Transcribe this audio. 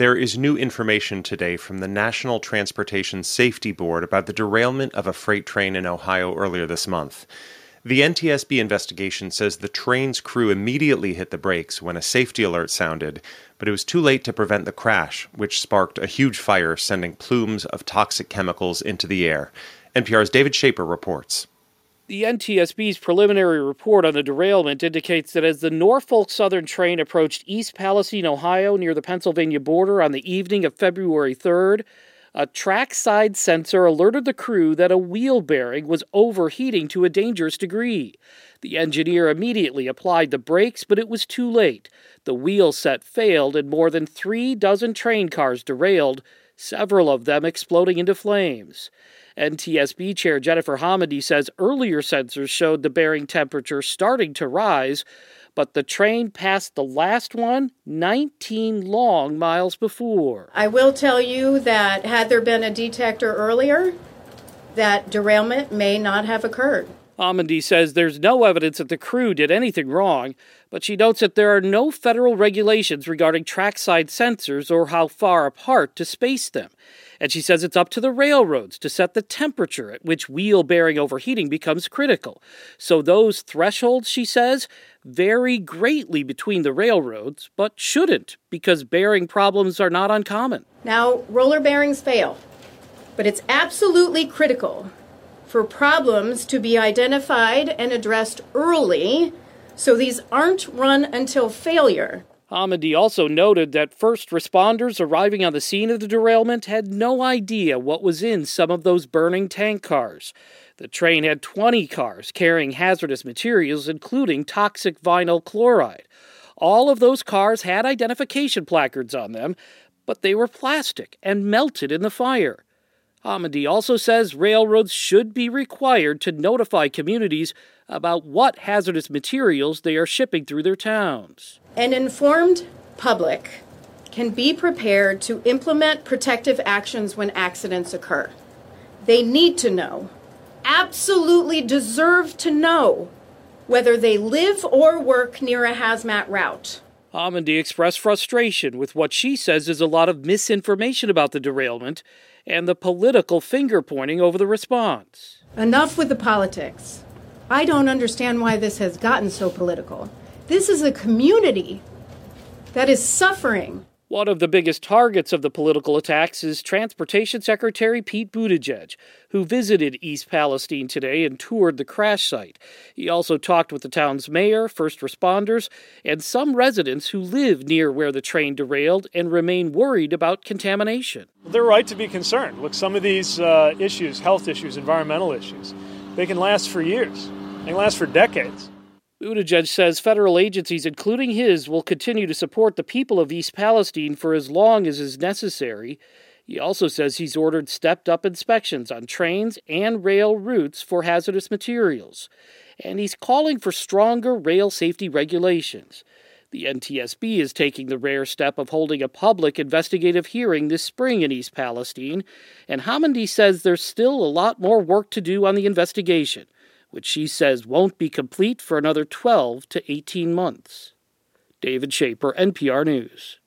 There is new information today from the National Transportation Safety Board about the derailment of a freight train in Ohio earlier this month. The NTSB investigation says the train's crew immediately hit the brakes when a safety alert sounded, but it was too late to prevent the crash, which sparked a huge fire, sending plumes of toxic chemicals into the air. NPR's David Schaper reports. The NTSB's preliminary report on the derailment indicates that as the Norfolk Southern train approached East Palestine, Ohio, near the Pennsylvania border on the evening of February 3rd, a trackside sensor alerted the crew that a wheel bearing was overheating to a dangerous degree. The engineer immediately applied the brakes, but it was too late. The wheel set failed, and more than three dozen train cars derailed, several of them exploding into flames. NTSB Chair Jennifer Homendy says earlier sensors showed the bearing temperature starting to rise, but the train passed the last one 19 long miles before. I will tell you that had there been a detector earlier, that derailment may not have occurred. Homendy says there's no evidence that the crew did anything wrong, but she notes that there are no federal regulations regarding trackside sensors or how far apart to space them. And she says it's up to the railroads to set the temperature at which wheel bearing overheating becomes critical. So those thresholds, she says, vary greatly between the railroads, but shouldn't because bearing problems are not uncommon. Now, roller bearings fail, but it's absolutely critical for problems to be identified and addressed early so these aren't run until failure. Homendy also noted that first responders arriving on the scene of the derailment had no idea what was in some of those burning tank cars. The train had 20 cars carrying hazardous materials, including toxic vinyl chloride. All of those cars had identification placards on them, but they were plastic and melted in the fire. Homendy also says railroads should be required to notify communities about what hazardous materials they are shipping through their towns. An informed public can be prepared to implement protective actions when accidents occur. They need to know, absolutely deserve to know, whether they live or work near a hazmat route. Homendy expressed frustration with what she says is a lot of misinformation about the derailment and the political finger pointing over the response. Enough with the politics. I don't understand why this has gotten so political. This is a community that is suffering. One of the biggest targets of the political attacks is Transportation Secretary Pete Buttigieg, who visited East Palestine today and toured the crash site. He also talked with the town's mayor, first responders, and some residents who live near where the train derailed and remain worried about contamination. They're right to be concerned. Look, some of these uh, issues, health issues, environmental issues, they can last for years, they can last for decades. Buttigieg says federal agencies, including his, will continue to support the people of East Palestine for as long as is necessary. He also says he's ordered stepped up inspections on trains and rail routes for hazardous materials. And he's calling for stronger rail safety regulations. The NTSB is taking the rare step of holding a public investigative hearing this spring in East Palestine, and Homendy says there's still a lot more work to do on the investigation which she says won't be complete for another 12 to 18 months. David Schaper, NPR News.